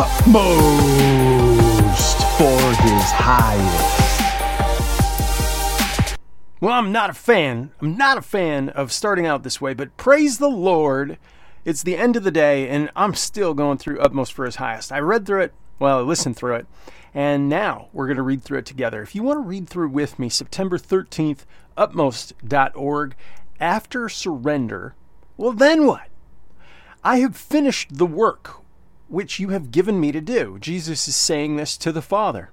utmost for his highest. Well, I'm not a fan. I'm not a fan of starting out this way, but praise the Lord. It's the end of the day, and I'm still going through Utmost for His Highest. I read through it, well, I listened through it, and now we're going to read through it together. If you want to read through with me, September 13th, utmost.org, after surrender, well, then what? I have finished the work which you have given me to do. Jesus is saying this to the Father.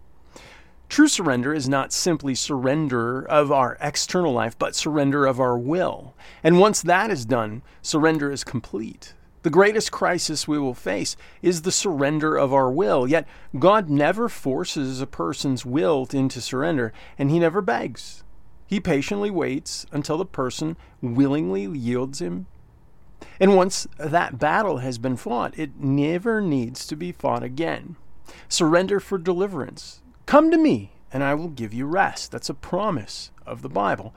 True surrender is not simply surrender of our external life, but surrender of our will. And once that is done, surrender is complete. The greatest crisis we will face is the surrender of our will. Yet, God never forces a person's will into surrender, and He never begs. He patiently waits until the person willingly yields Him. And once that battle has been fought, it never needs to be fought again. Surrender for deliverance. Come to me, and I will give you rest. That's a promise of the Bible.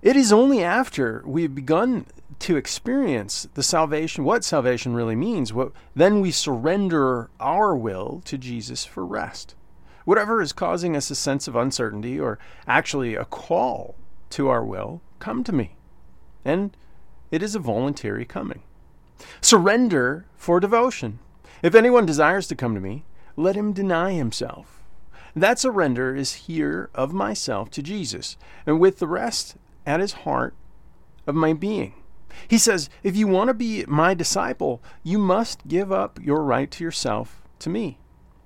It is only after we've begun to experience the salvation, what salvation really means, what, then we surrender our will to Jesus for rest. Whatever is causing us a sense of uncertainty or actually a call to our will, come to me. And it is a voluntary coming. Surrender for devotion. If anyone desires to come to me, let him deny himself that surrender is here of myself to Jesus, and with the rest at his heart of my being. He says, If you want to be my disciple, you must give up your right to yourself to me.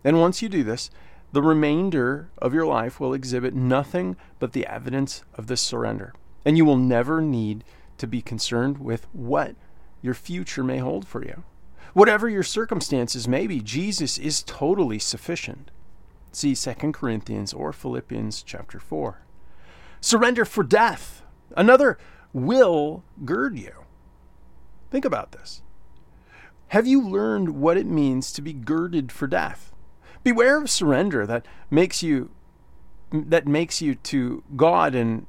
And once you do this, the remainder of your life will exhibit nothing but the evidence of this surrender. And you will never need to be concerned with what your future may hold for you. Whatever your circumstances may be, Jesus is totally sufficient. See 2 Corinthians or Philippians chapter 4. Surrender for death. Another will gird you. Think about this. Have you learned what it means to be girded for death? Beware of surrender that makes you that makes you to God an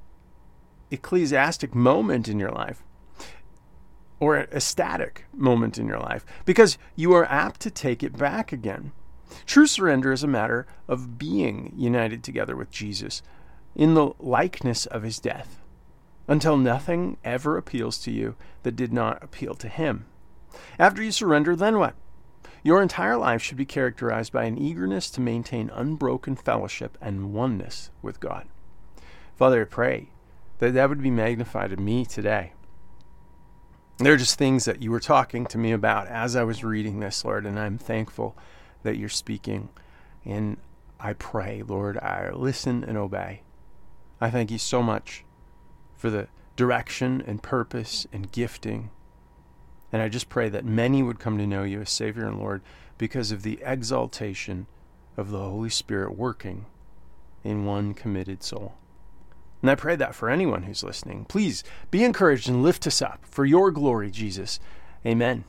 ecclesiastic moment in your life or a static moment in your life because you are apt to take it back again. True surrender is a matter of being united together with Jesus in the likeness of his death until nothing ever appeals to you that did not appeal to him. After you surrender, then what? Your entire life should be characterized by an eagerness to maintain unbroken fellowship and oneness with God. Father, I pray that that would be magnified in me today. They're just things that you were talking to me about as I was reading this, Lord, and I'm thankful that you're speaking. And I pray, Lord, I listen and obey. I thank you so much for the direction and purpose and gifting. And I just pray that many would come to know you as Savior and Lord because of the exaltation of the Holy Spirit working in one committed soul. And I pray that for anyone who's listening. Please be encouraged and lift us up for your glory, Jesus. Amen.